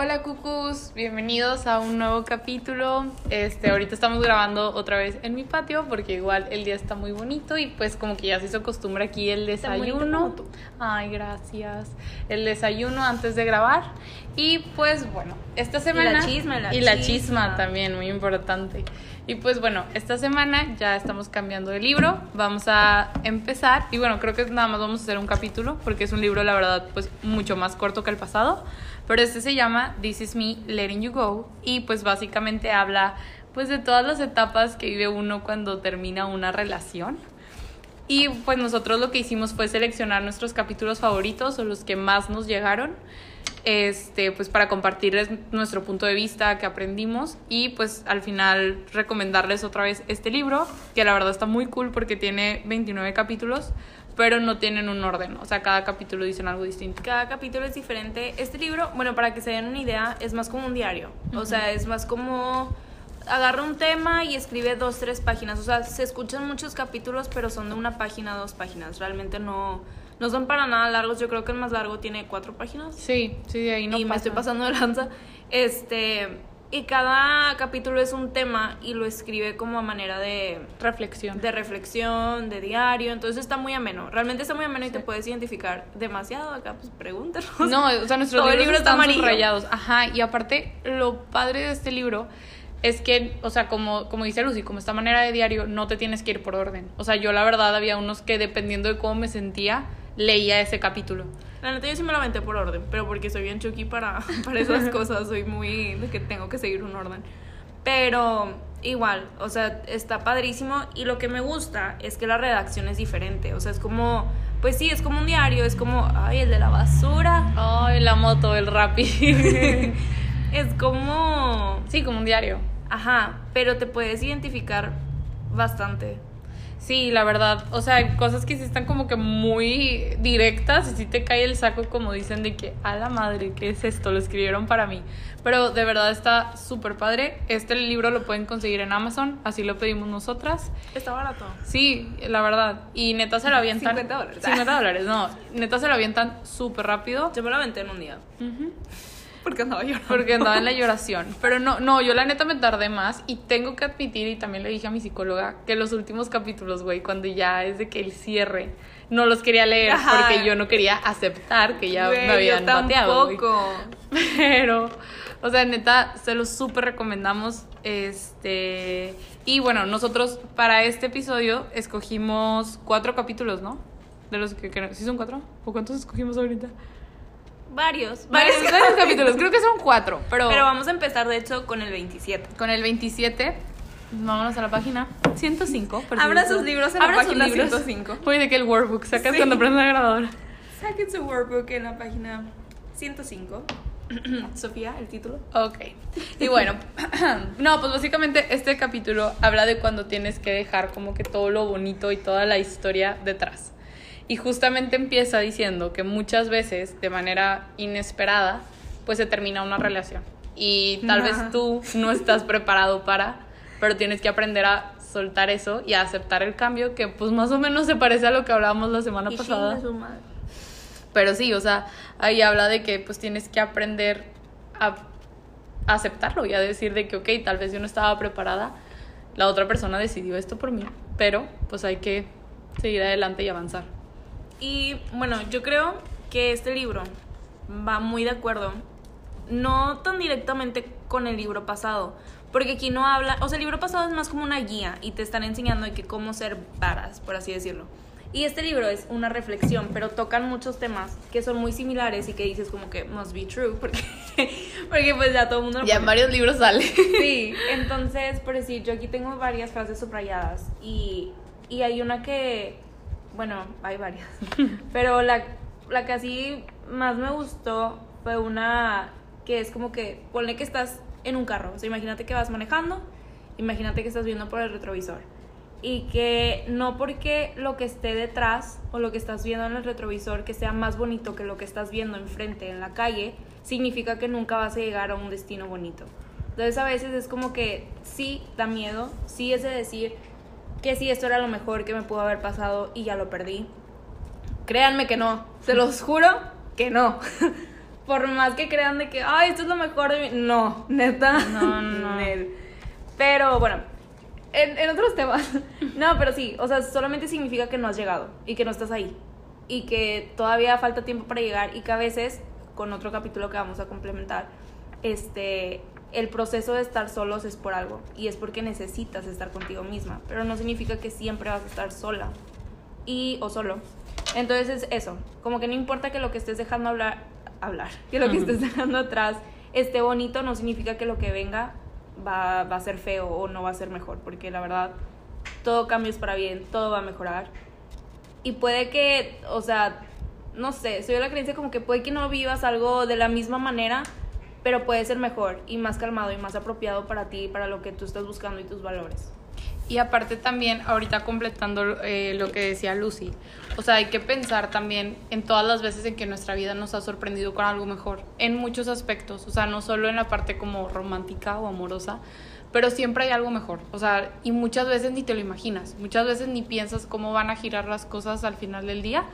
Hola cucus, bienvenidos a un nuevo capítulo. Este, ahorita estamos grabando otra vez en mi patio porque igual el día está muy bonito y pues como que ya se hizo costumbre aquí el desayuno. Ay, gracias. El desayuno antes de grabar y pues bueno, esta semana y la chisma, la y la chisma también muy importante. Y pues bueno, esta semana ya estamos cambiando de libro, vamos a empezar. Y bueno, creo que nada más vamos a hacer un capítulo porque es un libro la verdad pues mucho más corto que el pasado, pero este se llama This is me letting you go. Y pues básicamente habla pues de todas las etapas que vive uno cuando termina una relación. Y pues nosotros lo que hicimos fue seleccionar nuestros capítulos favoritos o los que más nos llegaron este, pues para compartirles nuestro punto de vista que aprendimos y pues al final recomendarles otra vez este libro, que la verdad está muy cool porque tiene 29 capítulos, pero no tienen un orden, o sea, cada capítulo dicen algo distinto. Cada capítulo es diferente. Este libro, bueno, para que se den una idea, es más como un diario, o sea, es más como agarra un tema y escribe dos, tres páginas, o sea, se escuchan muchos capítulos, pero son de una página, dos páginas, realmente no no son para nada largos, yo creo que el más largo tiene cuatro páginas. Sí, sí, de ahí no Y me estoy pasando de lanza. Este, y cada capítulo es un tema y lo escribe como a manera de reflexión. De reflexión, de diario, entonces está muy ameno. Realmente está muy ameno y te puedes identificar demasiado acá, pues pregúntanos. No, o sea, nuestros libros libro están subrayados. Ajá, y aparte lo padre de este libro es que, o sea, como, como dice Lucy, como esta manera de diario, no te tienes que ir por orden. O sea, yo la verdad había unos que dependiendo de cómo me sentía, leía ese capítulo. La neta yo sí me lo aventé por orden, pero porque soy bien chucky para, para esas cosas, soy muy de que tengo que seguir un orden. Pero igual, o sea, está padrísimo y lo que me gusta es que la redacción es diferente, o sea, es como, pues sí, es como un diario, es como, ay, el de la basura. Ay, la moto, el rapi. es como... Sí, como un diario. Ajá, pero te puedes identificar bastante. Sí, la verdad, o sea, cosas que sí están como que muy directas y sí te cae el saco como dicen de que, a la madre, ¿qué es esto? Lo escribieron para mí. Pero de verdad está súper padre. Este libro lo pueden conseguir en Amazon, así lo pedimos nosotras. Está barato. Sí, la verdad. Y neta se lo avientan. 50 dólares. 50 dólares, no. Neta se lo avientan súper rápido. Yo me lo aventé en un día. Porque andaba llorando. Porque andaba en la lloración. Pero no, no, yo la neta me tardé más y tengo que admitir, y también le dije a mi psicóloga, que los últimos capítulos, güey, cuando ya es de que el cierre, no los quería leer porque yo no quería aceptar que ya me habían bateado. Pero, o sea, neta, se los súper recomendamos. Este. Y bueno, nosotros para este episodio escogimos cuatro capítulos, ¿no? De los que, que ¿Sí son cuatro? ¿O cuántos escogimos ahorita? Varios, varios, capítulos. Creo que son cuatro, pero... Pero vamos a empezar, de hecho, con el 27. Con el 27. Vámonos a la página 105. Abra sus libros en la página 105. Oye, de que el workbook sacas cuando aprendes la grabadora. Saquen su workbook en la página 105. Sofía, el título. Ok. Y bueno, no, pues básicamente este capítulo habla de cuando tienes que dejar como que todo lo bonito y toda la historia detrás. Y justamente empieza diciendo que muchas veces, de manera inesperada, pues se termina una relación. Y tal vez tú no estás preparado para, pero tienes que aprender a soltar eso y a aceptar el cambio, que pues más o menos se parece a lo que hablábamos la semana pasada. Pero sí, o sea, ahí habla de que pues tienes que aprender a, aceptarlo y a decir de que, ok, tal vez yo no estaba preparada, la otra persona decidió esto por mí, pero pues hay que seguir adelante y avanzar. Y bueno, yo creo que este libro va muy de acuerdo, no tan directamente con el libro pasado, porque aquí no habla, o sea, el libro pasado es más como una guía y te están enseñando de que cómo ser varas, por así decirlo. Y este libro es una reflexión, pero tocan muchos temas que son muy similares y que dices como que must be true, porque, porque pues ya todo el mundo... ya en varios libros sale. Sí, entonces, por decir, yo aquí tengo varias frases subrayadas y, y hay una que bueno, hay varias, pero la, la que así más me gustó fue una que es como que, ponle que estás en un carro, o sea, imagínate que vas manejando, imagínate que estás viendo por el retrovisor. Y que no porque lo que esté detrás o lo que estás viendo en el retrovisor que sea más bonito que lo que estás viendo enfrente en la calle, significa que nunca vas a llegar a un destino bonito. Entonces a veces es como que sí da miedo, sí es de decir, que si esto era lo mejor que me pudo haber pasado y ya lo perdí. Créanme que no, se los juro que no. por más que crean de que, ay, esto es lo mejor de mí. No, neta. No, no. Pero bueno, en, en otros temas. No, pero sí, o sea, solamente significa que no has llegado y que no estás ahí. Y que todavía falta tiempo para llegar y que a veces, con otro capítulo que vamos a complementar, este, el proceso de estar solos es por algo y es porque necesitas estar contigo misma, pero no significa que siempre vas a estar sola y o solo. Entonces es eso, como que no importa que lo que estés dejando hablar, hablar, que lo que estés dejando atrás esté bonito, no significa que lo que venga va, va a ser feo o no va a ser mejor, porque la verdad todo cambio es para bien, todo va a mejorar. Y puede que, o sea, no sé, soy de la creencia como que puede que no vivas algo de la misma manera, pero puede ser mejor y más calmado y más apropiado para ti, para lo que tú estás buscando y tus valores. Y aparte también, ahorita completando eh, lo que decía Lucy, o sea, hay que pensar también en todas las veces en que nuestra vida nos ha sorprendido con algo mejor, en muchos aspectos, o sea, no solo en la parte como romántica o amorosa, pero siempre hay algo mejor, o sea, y muchas veces ni te lo imaginas, muchas veces ni piensas cómo van a girar las cosas al final del día,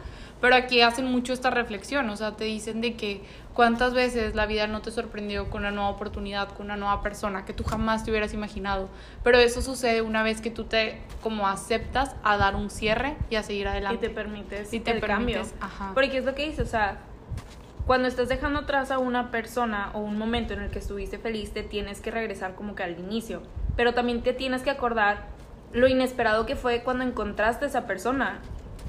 pero aquí hacen mucho esta reflexión, o sea, te dicen de que cuántas veces la vida no te sorprendió con una nueva oportunidad, con una nueva persona que tú jamás te hubieras imaginado, pero eso sucede una vez que tú te como aceptas a dar un cierre y a seguir Y adelante. te permites Y te el cambio. permites, ajá. Porque es lo que dice, o sea, cuando estás dejando atrás a una persona o un momento en el que estuviste feliz, te tienes que regresar como que al inicio. Pero también te tienes que acordar lo inesperado que fue cuando encontraste a esa persona.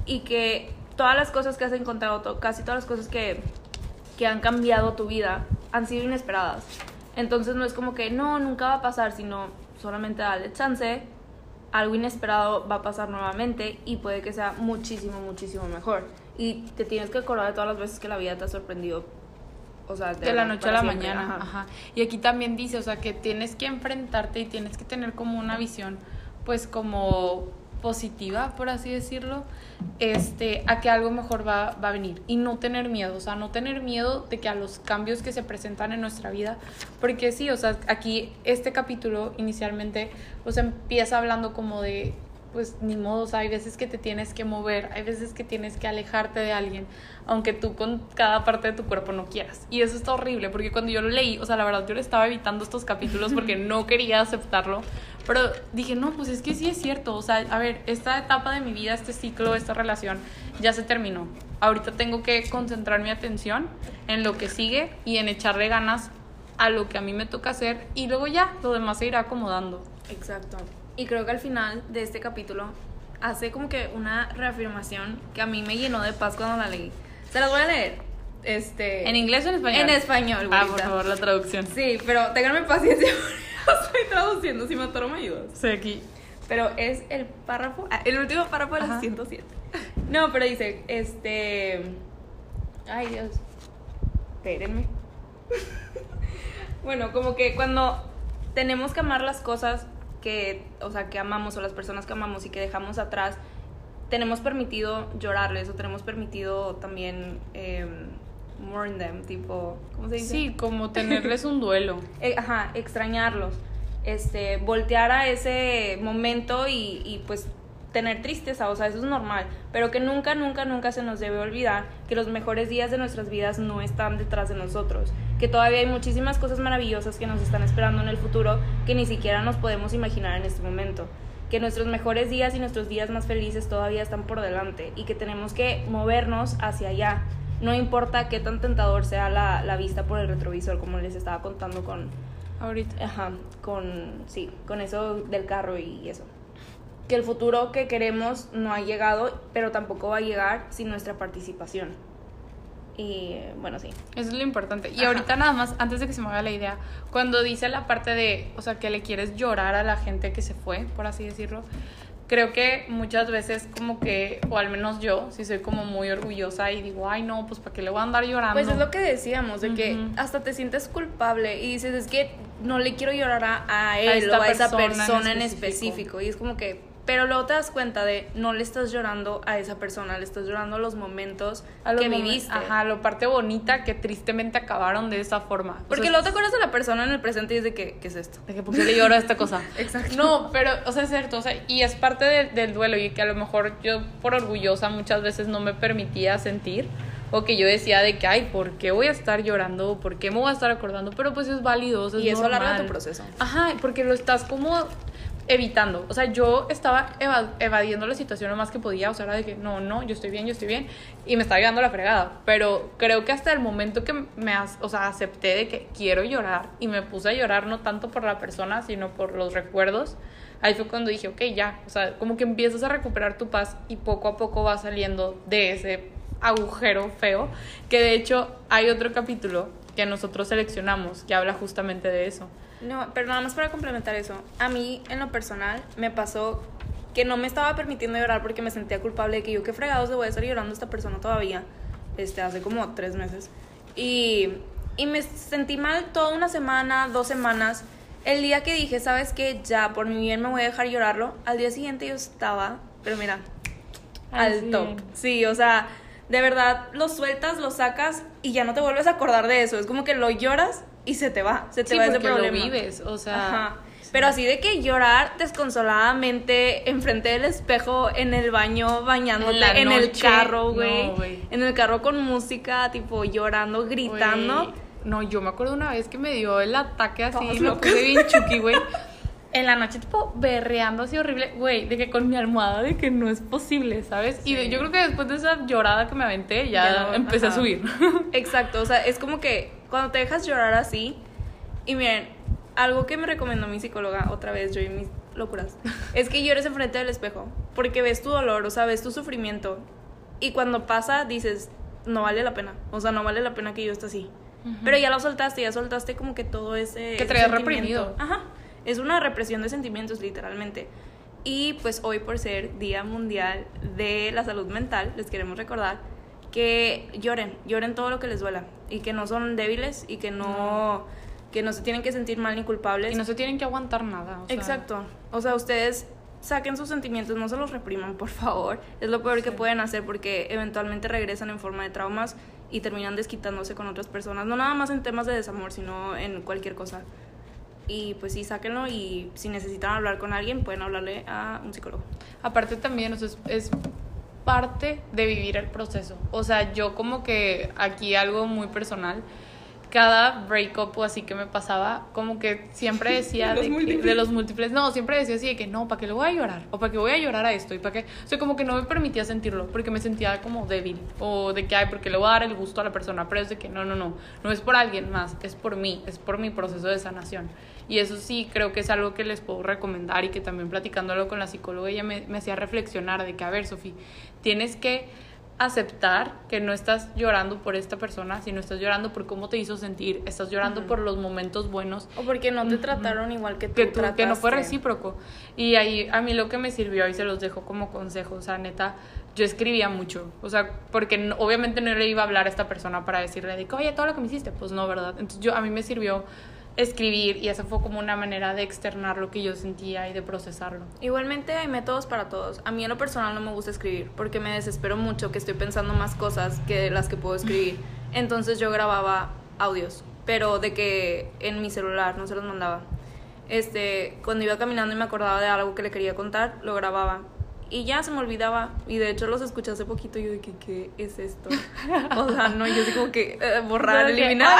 Y que todas las cosas que has encontrado, casi todas las cosas que, que han cambiado tu vida, han sido inesperadas. Entonces no es como que no, nunca va a pasar, sino solamente dale chance, algo inesperado va a pasar nuevamente y puede que sea muchísimo, muchísimo mejor. Y te tienes que acordar de todas las veces que la vida te ha sorprendido. O sea, de la verdad, noche a la siempre, mañana. ajá. Ajá. Y aquí también dice, o sea, que tienes que enfrentarte y tienes que tener como una visión, pues como positiva, por así decirlo, este, a que algo mejor va, va a venir. Y no tener miedo, o sea, no tener miedo de que a los cambios que se presentan en nuestra vida, porque sí, o sea, aquí este capítulo inicialmente, pues empieza hablando como de, pues ni modo, o sea, hay veces que te tienes que mover, hay veces que tienes que alejarte de alguien, aunque tú con cada parte de tu cuerpo no quieras. Y eso está horrible, porque cuando yo lo leí, o sea, la verdad yo le estaba evitando estos capítulos porque no quería aceptarlo, pero dije, no, pues es que sí es cierto, o sea, a ver, esta etapa de mi vida, este ciclo, esta relación, ya se terminó. Ahorita tengo que concentrar mi atención en lo que sigue y en echarle ganas a lo que a mí me toca hacer y luego ya, lo demás se irá acomodando. Exacto. Y creo que al final de este capítulo hace como que una reafirmación que a mí me llenó de paz cuando la leí. Se las voy a leer. Este, ¿En inglés o en español? En español, Ah, por favor, la traducción. Sí, pero ténganme paciencia porque estoy traduciendo. Si me atoro, me ayudas. Sí, aquí. Pero es el párrafo, ah, el último párrafo de la Ajá. 107. No, pero dice, este... Ay, Dios. Espérenme. bueno, como que cuando tenemos que amar las cosas que, o sea, que amamos o las personas que amamos y que dejamos atrás, tenemos permitido llorarles o tenemos permitido también eh, mourn them, tipo, ¿cómo se dice? Sí, como tenerles un duelo. Eh, ajá, extrañarlos, este, voltear a ese momento y, y, pues tener tristeza, o sea, eso es normal, pero que nunca, nunca, nunca se nos debe olvidar que los mejores días de nuestras vidas no están detrás de nosotros, que todavía hay muchísimas cosas maravillosas que nos están esperando en el futuro que ni siquiera nos podemos imaginar en este momento, que nuestros mejores días y nuestros días más felices todavía están por delante y que tenemos que movernos hacia allá. No importa qué tan tentador sea la, la vista por el retrovisor, como les estaba contando con, Ahorita. Ajá, con, sí, con eso del carro y eso. Que el futuro que queremos no ha llegado, pero tampoco va a llegar sin nuestra participación. Y bueno, sí. Eso es lo importante. Y Ajá. ahorita nada más, antes de que se me haga la idea, cuando dice la parte de, o sea, que le quieres llorar a la gente que se fue, por así decirlo, creo que muchas veces como que, o al menos yo, si soy como muy orgullosa y digo, ay no, pues para qué le voy a andar llorando. Pues es lo que decíamos, de que Ujú. hasta te sientes culpable y dices, es que no le quiero llorar a, a él esta o a esa persona en persona en específico. específico. Y es como que, pero luego te das cuenta de, no le estás llorando a esa persona, le estás llorando a los momentos a los que momen- viviste. Ajá, lo parte bonita que tristemente acabaron de esa forma. O Porque sea, luego te acuerdas de la persona en el presente y es de que, ¿qué es esto? De que por qué le lloro a esta cosa. Exacto. No, pero, o sea, es cierto, o sea, y es parte de- del duelo y que a lo mejor yo por orgullosa muchas veces no me permitía sentir, o que yo decía de que, ay, ¿por qué voy a estar llorando? ¿Por qué me voy a estar acordando? Pero pues es válido, o sea, es Y eso alarga normal. tu proceso. Ajá, porque lo estás como evitando. O sea, yo estaba eva- evadiendo la situación lo más que podía. O sea, era de que no, no, yo estoy bien, yo estoy bien. Y me estaba llegando la fregada. Pero creo que hasta el momento que me o sea, acepté de que quiero llorar y me puse a llorar no tanto por la persona, sino por los recuerdos. Ahí fue cuando dije, ok, ya. O sea, como que empiezas a recuperar tu paz y poco a poco vas saliendo de ese agujero feo. Que de hecho hay otro capítulo que nosotros seleccionamos que habla justamente de eso. No, pero nada más para complementar eso. A mí, en lo personal, me pasó que no me estaba permitiendo llorar porque me sentía culpable de que yo, qué fregados, le voy a estar llorando a esta persona todavía. Este, hace como tres meses. Y, y me sentí mal toda una semana, dos semanas. El día que dije, ¿sabes qué? Ya, por mi bien me voy a dejar llorarlo. Al día siguiente yo estaba, pero mira, Al al cien. top. Sí, o sea, de verdad lo sueltas, lo sacas y ya no te vuelves a acordar de eso. Es como que lo lloras y se te va, se te Sí, va ese lo problema. vives, o sea, Ajá. Pero así de que llorar desconsoladamente enfrente del espejo, en el baño, bañándote, En el carro, güey. no, en el carro con música, tipo llorando, gritando. No, yo me acuerdo una vez que me dio el ataque así, me puse bien chuki, güey. En la noche, tipo, berreando así horrible, güey, de que con mi almohada, de que no es posible, ¿sabes? Y yo creo que después de esa llorada que me aventé, ya, Ya no, empecé ajá. a subir. Exacto, o sea, es como que cuando te dejas llorar así, y miren, algo que me recomendó mi psicóloga otra vez, yo y mis locuras, es que llores enfrente del espejo, porque ves tu dolor, o sea, ves tu sufrimiento, y cuando pasa dices, no vale la pena, o sea, no vale la pena que yo esté así. Pero ya lo soltaste, ya soltaste como que todo ese... Que traías reprimido. Ajá, es una represión de sentimientos literalmente. Y pues hoy por ser Día Mundial de la Salud Mental, les queremos recordar que lloren, lloren todo lo que les duela y que no son débiles y que no, que no se tienen que sentir mal ni culpables. y no se tienen que aguantar nada. o sea, Exacto. O sea, ustedes saquen sus sentimientos, no se los repriman, por favor. Es lo peor que pueden hacer porque eventualmente regresan en forma de traumas y terminan desquitándose con otras personas. No nada más en temas de desamor, sino en cualquier cosa. Y pues sí, sáquenlo y si necesitan hablar con alguien, pueden hablarle a un psicólogo. Aparte también, o sea, es, es parte de vivir el proceso. O sea, yo como que aquí algo muy personal, cada breakup o así que me pasaba, como que siempre decía De los que- múltiples. de los múltiples, no, siempre decía así de que no, ¿para qué le voy a llorar? O ¿para qué voy a llorar a esto? Y para qué, o sea, como que no me permitía sentirlo, porque me sentía como débil, o de que, ay, porque le voy a dar el gusto a la persona, pero es de que no, no, no, no es por alguien más, es por mí, es por mi proceso de sanación. Y eso sí, creo que es algo que les puedo recomendar y que también platicándolo con la psicóloga, ella me, me hacía reflexionar de que, a ver, Sofía, tienes que aceptar que no estás llorando por esta persona, sino estás llorando por cómo te hizo sentir, estás llorando por los momentos buenos. O porque no te trataron igual que tú que, tú- que no fue recíproco. Y ahí a mí lo que me sirvió y se los dejo como consejo, o sea, neta, yo escribía mucho, o sea, porque no- obviamente no le iba a hablar a esta persona para decirle de oye, todo lo que me hiciste, pues no, ¿verdad? Entonces yo, a mí me sirvió escribir y esa fue como una manera de externar lo que yo sentía y de procesarlo. Igualmente hay métodos para todos. A mí en lo personal no me gusta escribir porque me desespero mucho que estoy pensando más cosas que las que puedo escribir. Entonces yo grababa audios, pero de que en mi celular no se los mandaba. Este, cuando iba caminando y me acordaba de algo que le quería contar, lo grababa. Y ya se me olvidaba. Y de hecho los escuché hace poquito y yo de que, ¿qué es esto? O sea, no, yo como que eh, borrar, De que, eliminar.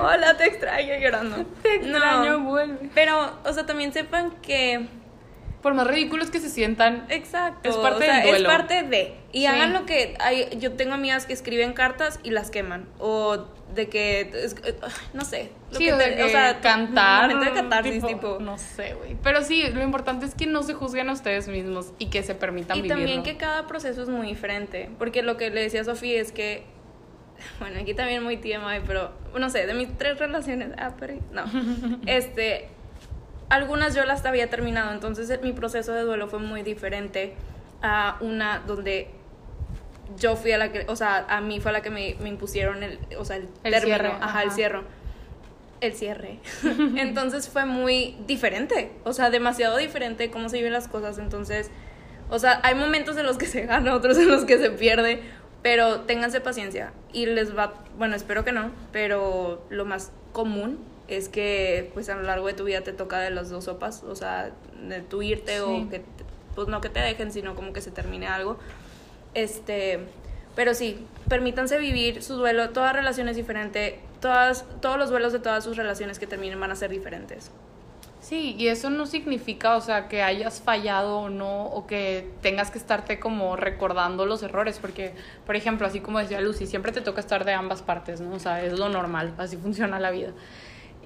Hola. te extraño llorando. Te extraño, No. vuelve. Pero, o sea, también sepan que Por más ridículos que se sientan, Exacto. Es parte o sea, del duelo. Es parte de. Y Sí. hagan lo que. Hay, yo tengo amigas que escriben cartas y las queman. O de que. es- eh, no sé. lo sí, que o, te- de o sea, cantar. de catarsis, tipo, tipo. No sé, güey. Pero sí, lo importante es que no se juzguen a ustedes mismos y que se permitan Y vivirlo. también que cada proceso es muy diferente. Porque lo que le decía a Sofía es que. Bueno, aquí también muy TMI, pero no sé, de mis tres relaciones. Ah, pero. No. este. Algunas yo las había terminado, entonces mi proceso de duelo fue muy diferente a una donde yo fui a la que, o sea, a mí fue a la que me, me impusieron el, o sea, el, El término, cierre, ajá, el ajá. cierre. El cierre. entonces fue muy diferente, o sea, demasiado diferente cómo se viven las cosas, entonces, o sea, hay momentos en los que se gana, otros en los que se pierde, pero ténganse paciencia y les va, bueno, espero que no, pero lo más común es que pues a lo largo de tu vida te toca de las dos sopas, o sea, de tú irte Sí. o que, pues no que te dejen, sino como que se termine algo. Este, Pero sí, permítanse vivir su duelo, toda relación es diferente, todas, todos los duelos de todas sus relaciones que terminen van a ser diferentes. Sí, y eso no significa, o sea, que hayas fallado o no, o que tengas que estarte como recordando los errores, porque, por ejemplo, así como decía Lucy, siempre te toca estar de ambas partes, ¿no? O sea, es lo normal, así funciona la vida.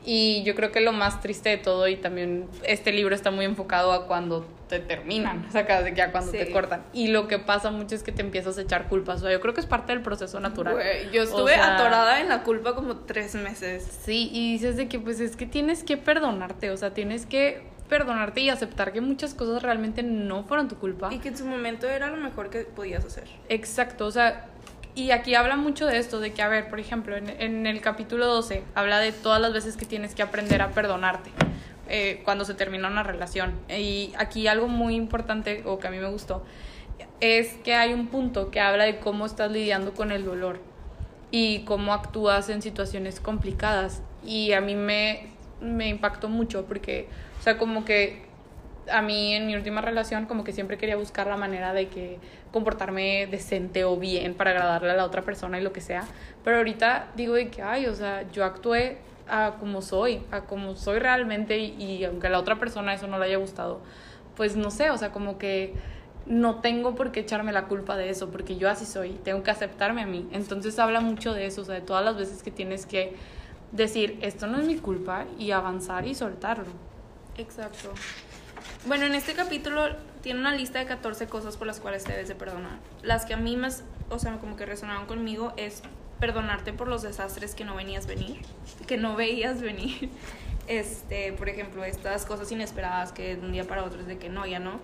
Y yo creo que lo más triste de todo, y también este libro está muy enfocado a cuando te terminan, o sea, que a cuando te cortan. Y lo que pasa mucho es que te empiezas a echar culpas, o sea, yo creo que es parte del proceso natural. Güey, yo O estuve sea, atorada en la culpa como tres meses. Sí, y dices de que pues es que tienes que perdonarte, o sea, tienes que perdonarte y aceptar que muchas cosas realmente no fueron tu culpa. Y que en su momento era lo mejor que podías hacer. Exacto, o sea, y aquí habla mucho de esto, de que, a ver, por ejemplo, en, el capítulo 12 habla de todas las veces que tienes que aprender a perdonarte eh, cuando se termina una relación. Y aquí algo muy importante, o que a mí me gustó, es que hay un punto que habla de cómo estás lidiando con el dolor y cómo actúas en situaciones complicadas. Y a mí me, me impactó mucho porque, o sea, como que a mí en mi última relación como que siempre quería buscar la manera de que comportarme decente o bien para agradarle a la otra persona y lo que sea. Pero ahorita digo de que, ay, o sea, yo actué a como soy, a como soy realmente y, y aunque a la otra persona eso no le haya gustado, pues no sé, o sea, como que no tengo por qué echarme la culpa de eso, porque yo así soy, tengo que aceptarme a mí. Entonces habla mucho de eso, o sea, de todas las veces que tienes que decir, esto no es mi culpa y avanzar y soltarlo. Exacto. Bueno, en este capítulo tiene una lista de 14 cosas por las cuales debes de perdonar. Las que a mí más, o sea, como que resonaban conmigo es perdonarte por los desastres que no venías venir, que no veías venir. Este, por ejemplo, estas cosas inesperadas que de un día para otro es de que no, ya no.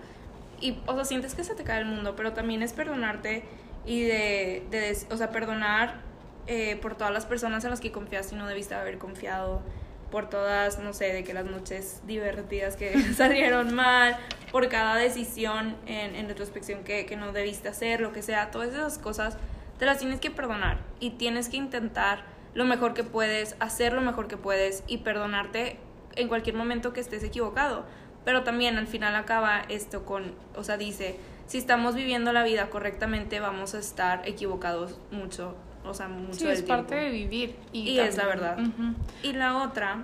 Y, o sea, sientes que se te cae el mundo, pero también es perdonarte y de, de o sea, perdonar eh, por todas las personas en las que confiaste y no debiste haber confiado, por todas, no sé, de que las noches divertidas que salieron mal, por cada decisión en, en retrospección que, que no debiste hacer, lo que sea, todas esas cosas te las tienes que perdonar y tienes que intentar lo mejor que puedes, hacer lo mejor que puedes y perdonarte en cualquier momento que estés equivocado. Pero también al final acaba esto con, o sea, dice, si estamos viviendo la vida correctamente vamos a estar equivocados mucho, o sea, mucho Sí, del es parte de vivir. Y, Y es la verdad. Y la otra,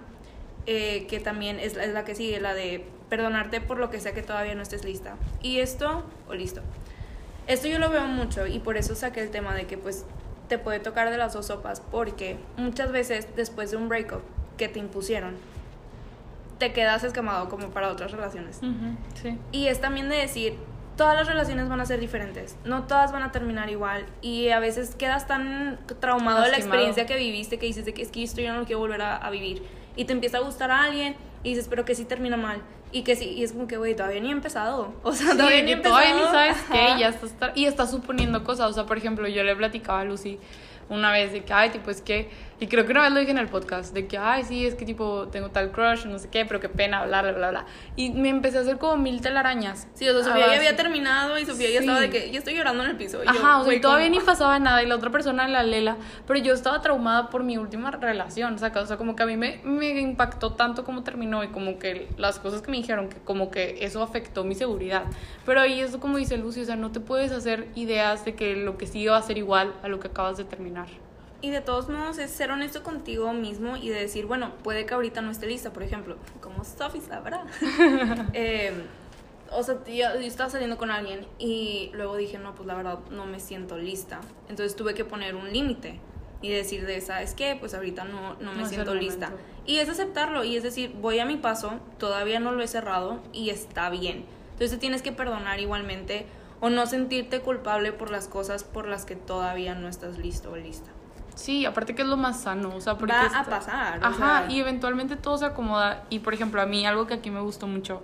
eh, que también es, es la que sigue, la de perdonarte por lo que sea que todavía no estés lista. Y esto, o listo. Esto yo lo veo mucho y por eso saqué el tema de que pues te puede tocar de las dos sopas, porque muchas veces después de un breakup que te impusieron, te quedas escamado como para otras relaciones. Sí. Y es también de decir, todas las relaciones van a ser diferentes, no todas van a terminar igual y a veces quedas tan traumado de la experiencia que viviste que dices de que es que esto yo no lo quiero volver a, a vivir y te empieza a gustar a alguien y dices, pero que sí termina mal y que sí, y es como que, güey, todavía ni he empezado, o sea, Sí, todavía ni he empezado. todavía ni sabes qué, ya estás, y estás suponiendo cosas. O sea, por ejemplo, yo le platicaba a Lucy una vez de que, ay, tipo, es que, y creo que una vez lo dije en el podcast, de que, ay, sí, es que, tipo, tengo tal crush, no sé qué, pero qué pena, bla, bla, bla, bla. Y me empecé a hacer como mil telarañas. Sí, o sea, Sofía ya base- había terminado y Sofía ya Sí. estaba de que, yo estoy llorando en el piso. Y yo, Ajá, o sea, todavía ¿cómo? ni pasaba nada y la otra persona la lela, pero yo estaba traumada por mi última relación. O sea, como que a mí me, me impactó tanto cómo terminó y como que las cosas que me dijeron, que como que eso afectó mi seguridad. Pero ahí eso como dice Lucy, o sea, no te puedes hacer ideas de que lo que sigue va a ser igual a lo que acabas de terminar. Y de todos modos es ser honesto contigo mismo y de decir, bueno, puede que ahorita no esté lista, por ejemplo, como Sophie sabrá. Eh, o sea, yo, yo estaba saliendo con alguien y luego dije, no, pues la verdad no me siento lista. Entonces tuve que poner un límite y decir de, ¿sabes qué? Pues ahorita no, no me No es siento lista. Y es aceptarlo y es decir, voy a mi paso, todavía no lo he cerrado y está bien. Entonces te tienes que perdonar igualmente o no sentirte culpable por las cosas por las que todavía no estás listo o lista. Sí, aparte que es lo más sano, o sea, porque... Va a pasar. o Ajá, sea, y eventualmente todo se acomoda. Y por ejemplo, a mí algo que aquí me gustó mucho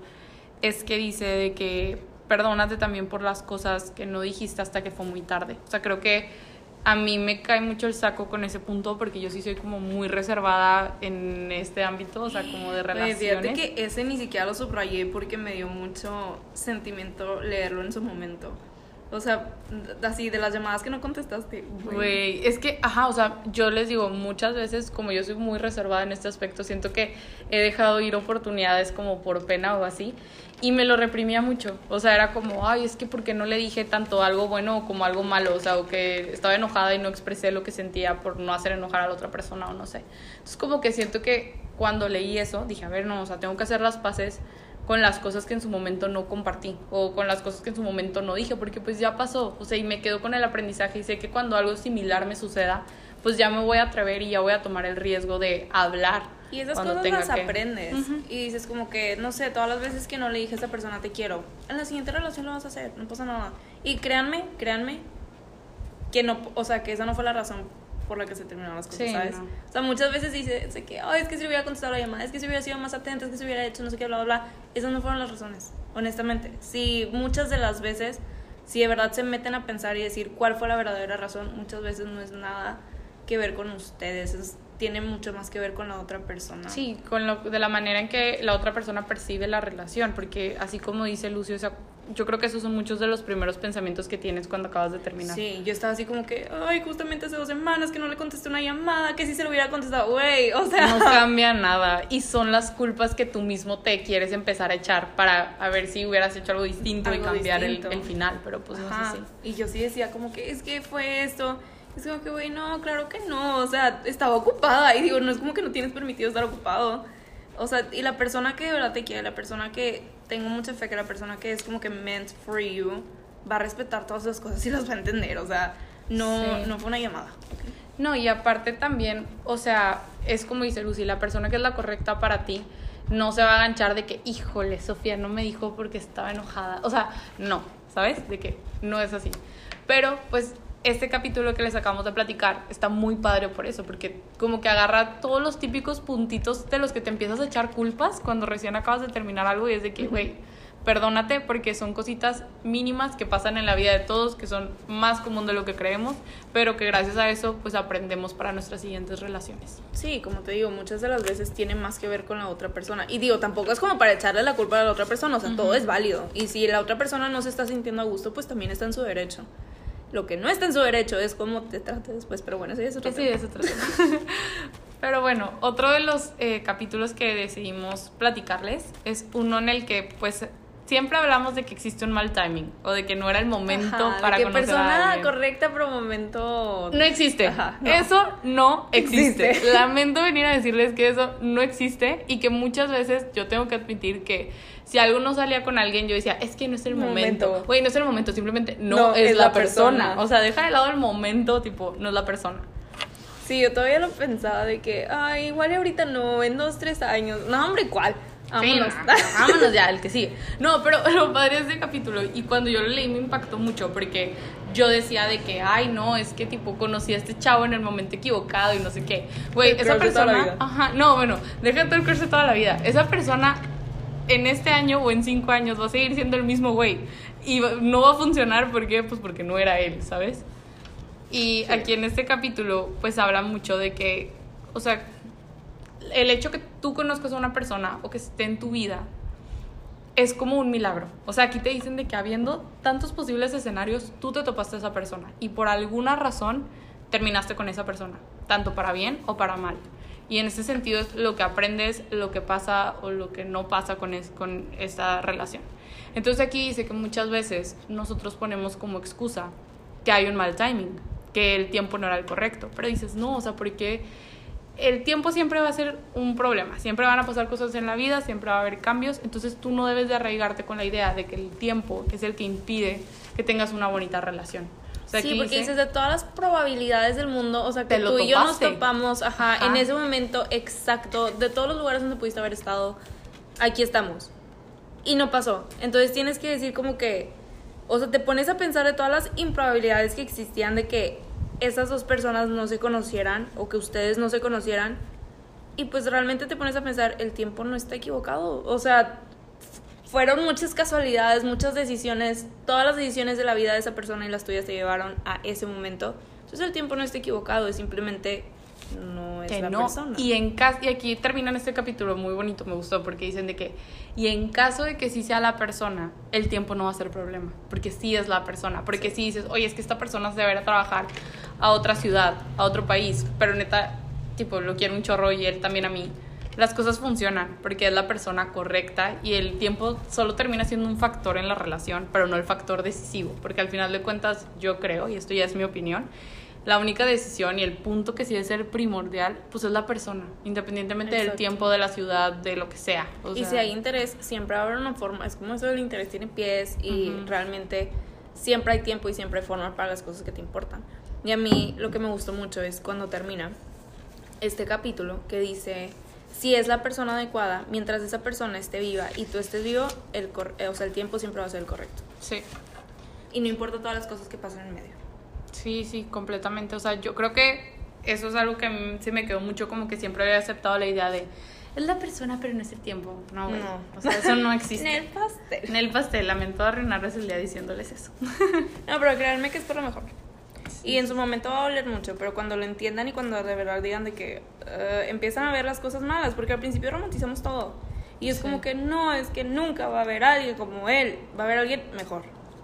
es que dice de que perdónate también por las cosas que no dijiste hasta que fue muy tarde. O sea, creo que a mí me cae mucho el saco con ese punto porque yo sí soy como muy reservada en este ámbito, o sea, como de Güey, relaciones. Fíjate que ese ni siquiera lo subrayé porque me dio mucho sentimiento leerlo en su momento. O sea, así de las llamadas que no contestaste. Güey, es que, ajá, o sea, yo les digo, muchas veces, como yo soy muy reservada en este aspecto, siento que he dejado ir oportunidades como por pena o así, y me lo reprimía mucho. O sea, era como, ay, es que porque no le dije tanto algo bueno como algo malo, o sea, o que estaba enojada y no expresé lo que sentía por no hacer enojar a la otra persona o no sé. Entonces, como que siento que cuando leí eso, dije, a ver, no, o sea, tengo que hacer las paces con las cosas que en su momento no compartí o con las cosas que en su momento no dije, porque pues ya pasó, o sea, y me quedo con el aprendizaje y sé que cuando algo similar me suceda, pues ya me voy a atrever y ya voy a tomar el riesgo de hablar. Y esas cosas las aprendes. Y dices como que, no sé, todas las veces que no le dije a esa persona te quiero, en la siguiente relación lo vas a hacer, no pasa nada. Y créanme, créanme, que no, o sea, que esa no fue la razón por la que se terminaron las cosas, ¿sabes? O sea, muchas veces dices que, ay, es que si hubiera contestado la llamada, es que si hubiera sido más atenta, es que si hubiera hecho no sé qué, bla, bla, bla. Esas no fueron las razones, honestamente. Si muchas de las veces, si de verdad se meten a pensar y decir cuál fue la verdadera razón, muchas veces no es nada que ver con ustedes, es tiene mucho más que ver con la otra persona. Sí, con lo, de la manera en que la otra persona percibe la relación, porque así como dice Lucio, o sea, yo creo que esos son muchos de los primeros pensamientos que tienes cuando acabas de terminar. Sí, yo estaba así como que, ay, justamente hace dos semanas que no le contesté una llamada, que si se lo hubiera contestado, güey, o sea. No cambia nada. Y son las culpas que tú mismo te quieres empezar a echar para a ver si hubieras hecho algo distinto y cambiar El, el, final, pero pues no es así. Y yo sí decía como que, es que fue esto es como que, güey, no, claro que no. O sea, estaba ocupada. Y digo, no es como que no tienes permitido estar ocupado. O sea, y la persona que de verdad te quiere, la persona que tengo mucha fe que la persona que es como que meant for you, va a respetar todas esas cosas y las va a entender. O sea, no, no fue una llamada. No, y aparte también, o sea, es como dice Lucy, la persona que es la correcta para ti no se va a aganchar de que, híjole, Sofía no me dijo porque estaba enojada. O sea, no, ¿sabes? De que no es así. Pero, pues, este capítulo que les acabamos de platicar está muy padre por eso, porque como que agarra todos los típicos puntitos de los que te empiezas a echar culpas cuando recién acabas de terminar algo y es de que, güey, perdónate porque son cositas mínimas que pasan en la vida de todos, que son más común de lo que creemos, pero que gracias a eso pues aprendemos para nuestras siguientes relaciones. Sí, como te digo, muchas de las veces tiene más que ver con la otra persona. Y digo, tampoco es como para echarle la culpa a la otra persona, o sea, todo es válido. Y si la otra persona no se está sintiendo a gusto, pues también está en su derecho. Lo que no está en su derecho es cómo te trate después, pero bueno, ese es otro sí, es otro tema. pero bueno, otro de los eh, capítulos que decidimos platicarles es uno en el que pues siempre hablamos de que existe un mal timing o de que no era el momento para que conocer persona correcta pero momento no existe eso no existe. existe. lamento venir a decirles que eso no existe y que muchas veces yo tengo que admitir que si algo no salía con alguien, yo decía, es que no es el momento. Güey, no es el momento, simplemente no, es, la, persona. O sea, deja de lado el momento, tipo, no es la persona. Sí, yo todavía lo pensaba de que, ay, igual ahorita no, en dos, tres años. No, hombre, ¿cuál? Vámonos. vámonos ya, el que sigue. No, pero lo padre es ese capítulo. Y cuando yo lo leí me impactó mucho porque yo decía de que, ay, no, es que tipo conocí a este chavo en el momento equivocado y no sé qué. Güey, esa persona. Ajá, no, bueno, déjate el curso toda la vida. Esa persona en este año o en cinco años va a seguir siendo el mismo güey. Y no va a funcionar, ¿por qué? Pues porque no era él, ¿sabes? Y aquí en este capítulo, pues habla mucho de que, o sea, el hecho que tú conozcas a una persona o que esté en tu vida es como un milagro. O sea, aquí te dicen de que habiendo tantos posibles escenarios, tú te topaste a esa persona y por alguna razón terminaste con esa persona, tanto para bien o para mal. Y en ese sentido es lo que aprendes, lo que pasa o lo que no pasa con, es, con esta relación. Entonces aquí dice que muchas veces nosotros ponemos como excusa que hay un mal timing, que el tiempo no era el correcto. Pero dices, no, o sea, porque el tiempo siempre va a ser un problema, siempre van a pasar cosas en la vida, siempre va a haber cambios, entonces tú no debes de arraigarte con la idea de que el tiempo es el que impide que tengas una bonita relación sí, porque dices de todas las probabilidades del mundo, o sea, que tú y yo nos topamos, ajá, en ese momento exacto, de todos los lugares donde pudiste haber estado, aquí estamos. Y no pasó. Entonces tienes que decir como que, o sea, te pones a pensar de todas las improbabilidades que existían de que esas dos personas no se conocieran o que ustedes no se conocieran. Y pues realmente te pones a pensar, el tiempo no está equivocado. O sea, fueron muchas casualidades, muchas decisiones, todas las decisiones de la vida de esa persona y las tuyas te llevaron a ese momento. Entonces el tiempo no está equivocado, es simplemente no es que la no. persona. Y en caso, y aquí terminan este capítulo muy bonito, me gustó, porque dicen de que, y en caso de que sí sea la persona, el tiempo no va a ser problema, porque sí es la persona, porque sí, dices, oye, es que esta persona se debe ir a trabajar a otra ciudad, a otro país, pero neta, tipo, lo quiere un chorro y él también a mí. Las cosas funcionan porque es la persona correcta y el tiempo solo termina siendo un factor en la relación, pero no el factor decisivo, porque al final de cuentas yo creo, y esto ya es mi opinión, la única decisión y el punto que sí debe ser primordial, pues es la persona, independientemente del tiempo, de la ciudad, de lo que sea. O y si hay interés, siempre habrá una forma. Es como eso del interés tiene pies y realmente siempre hay tiempo y siempre hay forma para las cosas que te importan. Y a mí lo que me gustó mucho es cuando termina este capítulo que dice, si es la persona adecuada, mientras esa persona esté viva y tú estés vivo, el, cor- eh, o sea, el tiempo siempre va a ser el correcto. Sí, Y no importa todas las cosas que pasan en medio. sí, sí, completamente. O sea, yo creo que eso es algo que se me quedó mucho como que siempre había aceptado la idea de, es la persona, pero no es el tiempo. No, güey. No. O sea, eso no En existe. el pastel. En el pastel, lamento arruinarles el día diciéndoles eso. No, pero créanme que es por lo mejor. Y en su momento va a doler mucho, pero cuando lo entiendan y cuando de verdad digan de que eh, empiezan a ver las cosas malas, porque al principio romantizamos todo. Y es Sí. como que no, es que nunca va a haber alguien como él, va a haber alguien mejor.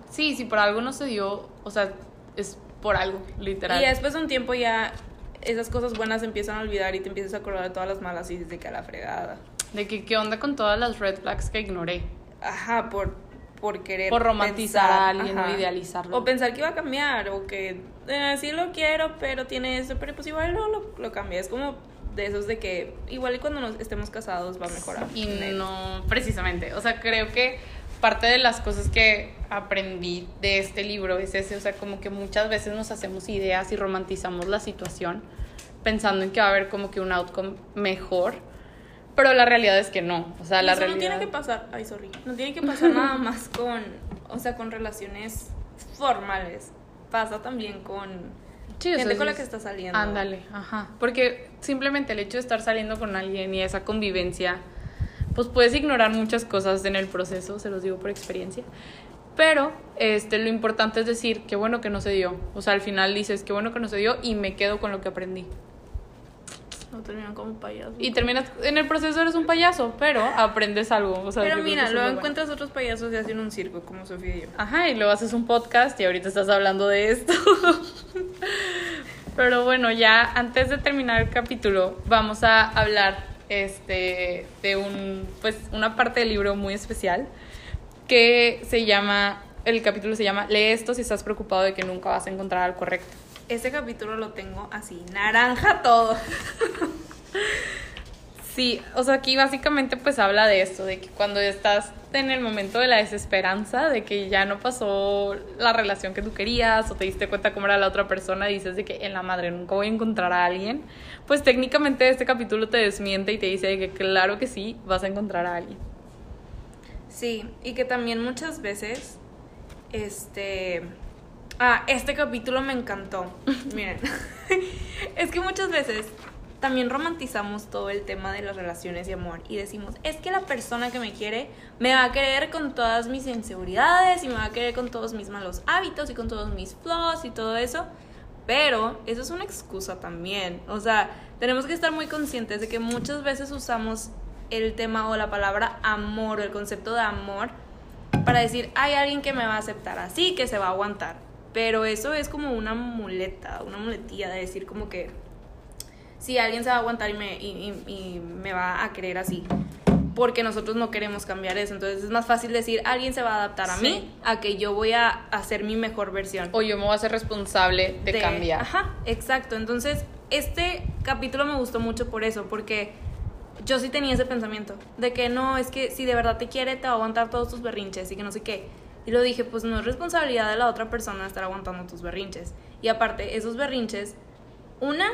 Sí, si por algo no se dio, o sea, es por algo, literal. Y después de un tiempo ya esas cosas buenas se empiezan a olvidar y te empiezas a acordar de todas las malas y dices de que a la fregada. De que qué onda con todas las red flags que ignoré. Ajá, por, por querer. Por romantizar pensar, a alguien ajá. o idealizarlo. O pensar que iba a cambiar, o que eh, sí lo quiero, pero tiene eso, pero pues igual no lo, lo cambia. Es como de esos de que igual y cuando nos estemos casados va a mejorar. Y no, precisamente. O sea, creo que parte de las cosas que aprendí de este libro es ese, o sea, como que muchas veces nos hacemos ideas y romantizamos la situación pensando en que va a haber como que un outcome mejor, pero la realidad es que no. O sea, la eso realidad... no tiene que pasar, ay, sorry, no tiene que pasar nada más con, o sea, con relaciones formales. Pasa también con Sí, gente con la que está saliendo. Ándale, ajá. Porque simplemente el hecho de estar saliendo con alguien y esa convivencia, pues puedes ignorar muchas cosas en el proceso, se los digo por experiencia. Pero este, lo importante es decir, qué bueno que no se dio. O sea, al final dices, qué bueno que no se dio y me quedo con lo que aprendí. No terminan como payasos. Y terminas, en el proceso eres un payaso, pero aprendes algo. O sea, Pero mira, luego bueno. encuentras otros payasos y hacen un circo como Sofía y yo. Ajá, y luego haces un podcast y ahorita estás hablando de esto. Pero bueno, ya antes de terminar el capítulo, vamos a hablar este de un pues una parte del libro muy especial que se llama el capítulo se llama Lee esto si estás preocupado de que nunca vas a encontrar al correcto. Este capítulo lo tengo así, naranja todo. Sí, o sea, aquí básicamente pues habla de esto, de que cuando estás en el momento de la desesperanza, de que ya no pasó la relación que tú querías o te diste cuenta cómo era la otra persona, dices de que en la madre nunca voy a encontrar a alguien, pues técnicamente este capítulo te desmiente y te dice de que claro que sí, vas a encontrar a alguien. Sí, y que también muchas veces, este... Ah, este capítulo me encantó. Miren, es que muchas veces también romantizamos todo el tema de las relaciones y amor y decimos, es que la persona que me quiere me va a querer con todas mis inseguridades y me va a querer con todos mis malos hábitos y con todos mis flaws y todo eso. Pero eso es una excusa también. O sea, tenemos que estar muy conscientes de que muchas veces usamos el tema o la palabra amor o el concepto de amor para decir, hay alguien que me va a aceptar así, que se va a aguantar. Pero eso es como una muleta, una muletilla de decir como que si alguien se va a aguantar y me, y, y- y me va a querer así. Porque nosotros no queremos cambiar eso. Entonces es más fácil decir, alguien se va a adaptar a Sí. mí, a que yo voy a hacer mi mejor versión O yo me voy a hacer responsable de, cambiar. Ajá, exacto. Entonces, este capítulo me gustó mucho por eso, porque yo sí tenía ese pensamiento de que no, es que si de verdad te quiere, te va a aguantar todos tus berrinches y que no sé qué. Y lo dije, pues no es responsabilidad de la otra persona estar aguantando tus berrinches. Y aparte, esos berrinches, una,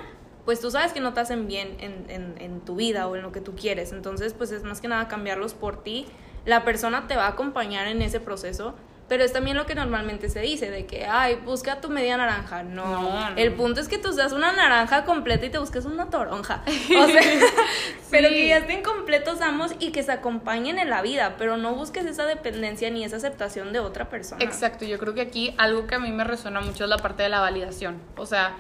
pues tú sabes que no te hacen bien en, en, tu vida o en lo que tú quieres. Entonces, pues es más que nada cambiarlos por ti. La persona te va a acompañar en ese proceso. Pero es también lo que normalmente se dice, de que, ay, busca tu media naranja. No, No, no. el punto es que tú seas una naranja completa y te busques una toronja. O sea, pero que ya estén completos ambos y que se acompañen en la vida, pero no busques esa dependencia ni esa aceptación de otra persona. Exacto, yo creo que aquí algo que a mí me resuena mucho es la parte de la validación. O sea,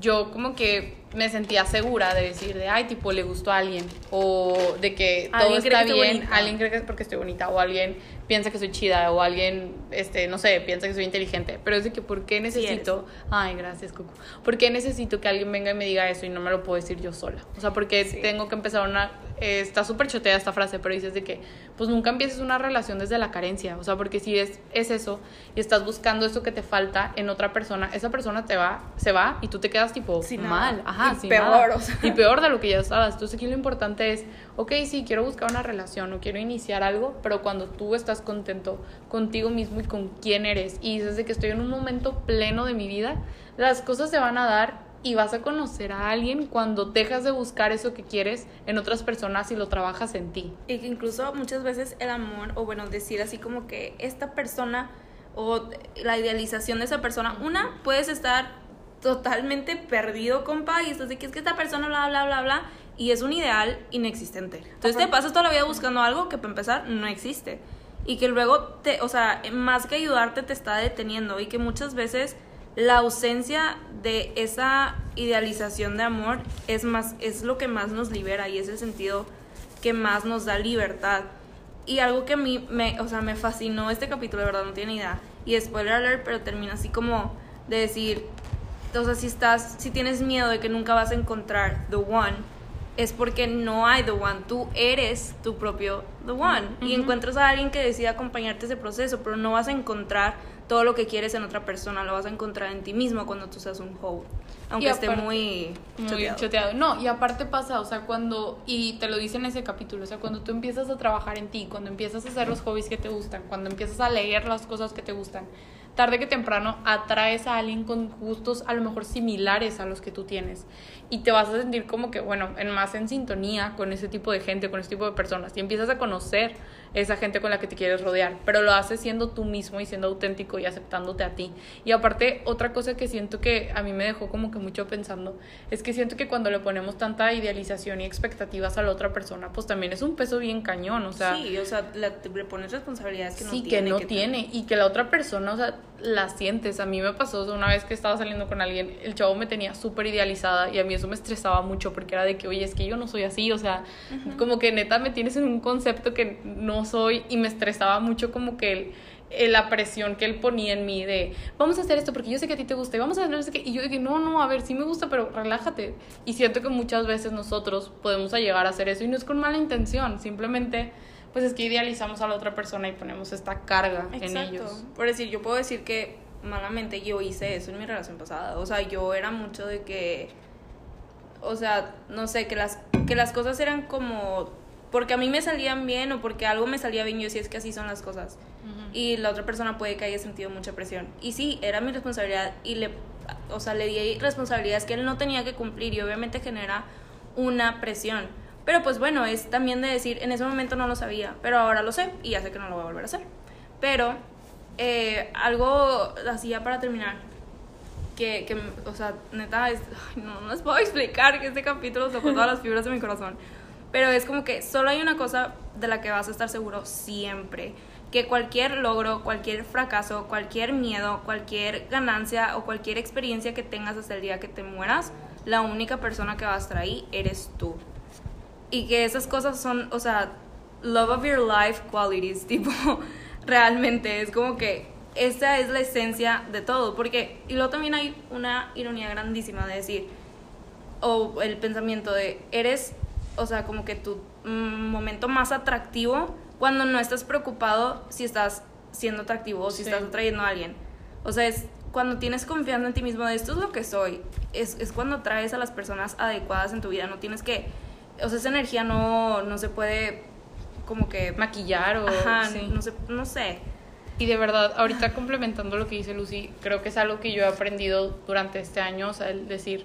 yo como que me sentía segura de decir de, ay, tipo, le gustó a alguien, o de que todo está que bien, alguien cree que es porque estoy bonita, o alguien piensa que soy chida, o alguien, este, no sé, piensa que soy inteligente, pero es de que, ¿por qué necesito? ay, gracias, Cucu. ¿Por qué necesito que alguien venga y me diga eso y no me lo puedo decir yo sola? O sea, porque Sí. tengo que empezar una, eh, está súper choteada esta frase, pero dices de que, pues nunca empieces una relación desde la carencia, o sea, porque si es, es eso, y estás buscando eso que te falta en otra persona, esa persona te va, se va, y tú te quedas tipo Sin mal, nada. ajá, Y sin peor, nada. o sea. Y peor de lo que ya estabas. Entonces aquí lo importante es, ok, sí, quiero buscar una relación o quiero iniciar algo, pero cuando tú estás contento contigo mismo y con quién eres y dices de que estoy en un momento pleno de mi vida, las cosas se van a dar y vas a conocer a alguien cuando dejas de buscar eso que quieres en otras personas y lo trabajas en ti. Y que incluso muchas veces el amor, o bueno, decir así como que esta persona o la idealización de esa persona, una, puedes estar totalmente perdido, compa, y estás de que es que esta persona bla, bla, bla, bla, y es un ideal inexistente. Entonces te Ajá. pasas toda la vida buscando algo que para empezar no existe. Y que luego te, o sea, más que ayudarte te está deteniendo y que muchas veces la ausencia de esa idealización de amor es más es lo que más nos libera y es el sentido que más nos da libertad. Y algo que a mí me, o sea, me fascinó este capítulo, de verdad no tiene idea. Y spoiler alert, pero termina así como de decir, o sea, si estás, si tienes miedo de que nunca vas a encontrar the one, es porque no hay the one, tú eres tu propio the one. Y encuentras a alguien que decida acompañarte ese proceso, pero no vas a encontrar todo lo que quieres en otra persona, lo vas a encontrar en ti mismo cuando tú seas un whole. Aunque esté muy, Muy choteado. choteado. No, y aparte pasa, o sea, cuando, y te lo dice en ese capítulo, o sea, cuando tú empiezas a trabajar en ti, cuando empiezas a hacer los hobbies que te gustan, cuando empiezas a leer las cosas que te gustan, tarde que temprano atraes a alguien con gustos a lo mejor similares a los que tú tienes. Y te vas a sentir como que, bueno, en más en sintonía con ese tipo de gente, con ese tipo de personas. Y empiezas a conocer esa gente con la que te quieres rodear. Pero lo haces siendo tú mismo y siendo auténtico y aceptándote a ti. Y aparte, otra cosa que siento que a mí me dejó como que mucho pensando, es que siento que cuando le ponemos tanta idealización y expectativas a la otra persona, pues también es un peso bien cañón. O sea, sí, o sea, la- le pones responsabilidades que no sí, tiene. que no te- tiene y que la otra persona, o sea, la sientes. A mí me pasó o sea, una vez que estaba saliendo con alguien, el chavo me tenía súper idealizada y a mí eso me estresaba mucho porque era de que, oye, es que yo no soy así, o sea, como que neta me tienes en un concepto que no soy y me estresaba mucho como que el, el- la presión que él ponía en mí de, vamos a hacer esto porque yo sé que a ti te gusta y vamos a hacer qué. Y yo dije, no, no, a ver, sí me gusta, pero relájate. Y siento que muchas veces nosotros podemos llegar a hacer eso y no es con mala intención, simplemente pues es que idealizamos a la otra persona y ponemos esta carga en ellos. Por decir, yo puedo decir que malamente yo hice eso en mi relación pasada. O sea, yo era mucho de que. O sea, no sé, que las, que las cosas eran como. Porque a mí me salían bien o porque algo me salía bien, yo sí es que así son las cosas. Y la otra persona puede que haya sentido mucha presión. Y sí, era mi responsabilidad y le. O sea, le di responsabilidades que él no tenía que cumplir y obviamente genera una presión. Pero pues bueno, es también de decir, en ese momento no lo sabía, pero ahora lo sé y ya sé que no lo voy a volver a hacer. Pero eh, algo así ya para terminar, que, que, o sea, neta, es, no, no les puedo explicar que este capítulo tocó todas las fibras de mi corazón. Pero es como que solo hay una cosa de la que vas a estar seguro siempre. Que cualquier logro, cualquier fracaso, cualquier miedo, cualquier ganancia o cualquier experiencia que tengas hasta el día que te mueras, la única persona que va a estar eres tú. Y que esas cosas son, o sea, love of your life qualities, tipo, realmente es como que esa es la esencia de todo. Porque, y luego también hay una ironía grandísima de decir, o el pensamiento de, eres, o sea, como que tu mm, momento más atractivo cuando no estás preocupado si estás siendo atractivo o si Sí. estás atrayendo a alguien. O sea, es cuando tienes confianza en ti mismo de esto es lo que soy. Es, es cuando traes a las personas adecuadas en tu vida. No tienes que, o sea, esa energía no, no se puede como que... Maquillar o... Ajá, sí. no, no sé. Y de verdad, ahorita complementando lo que dice Lucy, creo que es algo que yo he aprendido durante este año, o sea, el decir,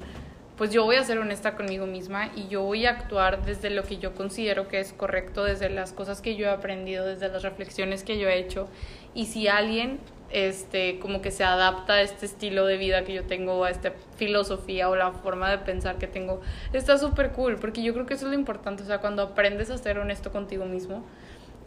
pues yo voy a ser honesta conmigo misma y yo voy a actuar desde lo que yo considero que es correcto, desde las cosas que yo he aprendido, desde las reflexiones que yo he hecho. Y si alguien este como que se adapta a este estilo de vida que yo tengo, a esta filosofía o la forma de pensar que tengo, está súper cool, porque yo creo que eso es lo importante, o sea, cuando aprendes a ser honesto contigo mismo,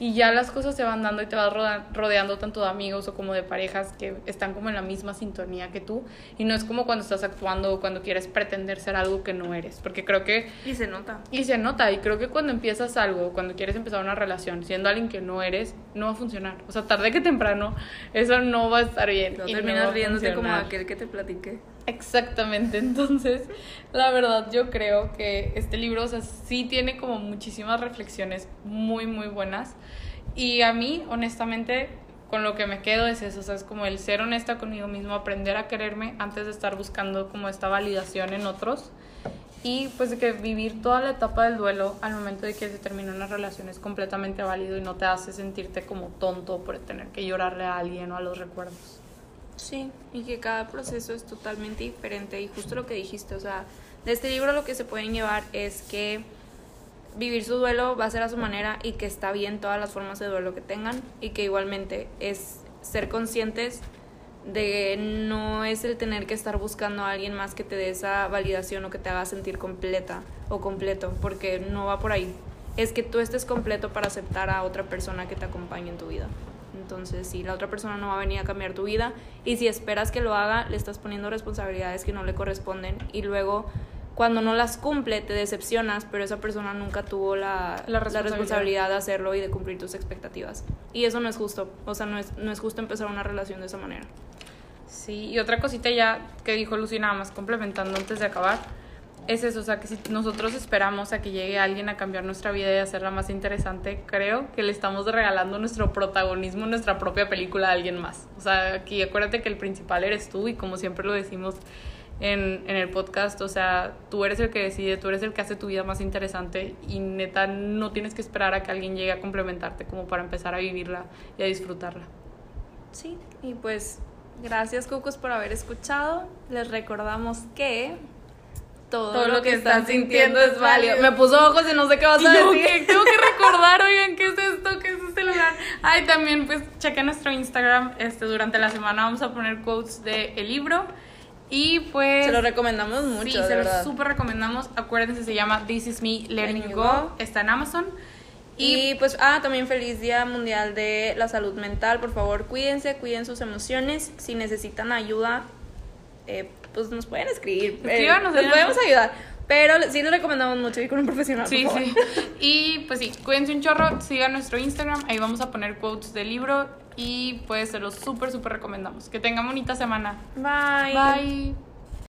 y ya las cosas se van dando y te vas rodeando tanto de amigos o como de parejas que están como en la misma sintonía que tú y no es como cuando estás actuando o cuando quieres pretender ser algo que no eres, porque creo que Y se nota. y se nota, y creo que cuando empiezas algo, cuando quieres empezar una relación, siendo alguien que no eres, no va a funcionar. O sea, tarde que temprano, eso no va a estar bien. No y no terminas a riéndote como aquel que te platiqué. Exactamente, entonces, la verdad yo creo que este libro, o sea, sí tiene como muchísimas reflexiones muy, muy buenas. Y a mí, honestamente, con lo que me quedo es eso, o sea, es como el ser honesta conmigo mismo, aprender a quererme antes de estar buscando como esta validación en otros. Y pues de que vivir toda la etapa del duelo al momento de que se termina una relación es completamente válido y no te hace sentirte como tonto por tener que llorarle a alguien o a los recuerdos. Sí, y que cada proceso es totalmente diferente y justo lo que dijiste, o sea, de este libro lo que se pueden llevar es que vivir su duelo va a ser a su manera y que está bien todas las formas de duelo que tengan y que igualmente es ser conscientes de no es el tener que estar buscando a alguien más que te dé esa validación o que te haga sentir completa o completo, porque no va por ahí. Es que tú estés completo para aceptar a otra persona que te acompañe en tu vida. Entonces, si la otra persona no va a venir a cambiar tu vida y si esperas que lo haga, le estás poniendo responsabilidades que no le corresponden y luego cuando no las cumple te decepcionas, pero esa persona nunca tuvo la, La la responsabilidad. responsabilidad de hacerlo y de cumplir tus expectativas. Y eso no es justo, o sea, no es, no es justo empezar una relación de esa manera. Sí, y otra cosita ya que dijo Lucy nada más complementando antes de acabar, es eso, o sea, que si nosotros esperamos a que llegue alguien a cambiar nuestra vida y hacerla más interesante, creo que le estamos regalando nuestro protagonismo nuestra propia película a alguien más. O sea, aquí acuérdate que el principal eres tú y como siempre lo decimos en, en el podcast, o sea, tú eres el que decide, tú eres el que hace tu vida más interesante y neta no tienes que esperar a que alguien llegue a complementarte como para empezar a vivirla y a disfrutarla. Sí, y pues gracias Cucos por haber escuchado. Les recordamos que todo, lo que están sintiendo es válido. Me puso ojos y no sé qué vas a yo, decir. ¿qué? tengo que recordar, oigan, ¿qué es esto? ¿Qué es este lugar? Ay, también, pues, chequen nuestro Instagram. Este, durante la semana vamos a poner quotes del el libro. Y pues. Se lo recomendamos mucho, Sí, de se verdad. lo súper recomendamos. Acuérdense, se llama This Is Me Letting Go. Go. Está en Amazon. Y pues, ah, también feliz Día Mundial de la Salud Mental. Por favor, cuídense, cuiden sus emociones. Si necesitan ayuda, eh, pues nos pueden escribir. Eh, ayúdanos. podemos ayudar. Pero sí les recomendamos mucho ir con un profesional. Sí, por favor. sí. Y pues sí, cuídense un chorro, sigan nuestro Instagram, ahí vamos a poner quotes del libro y pues se los súper, súper recomendamos. Que tengan bonita semana. Bye. Bye.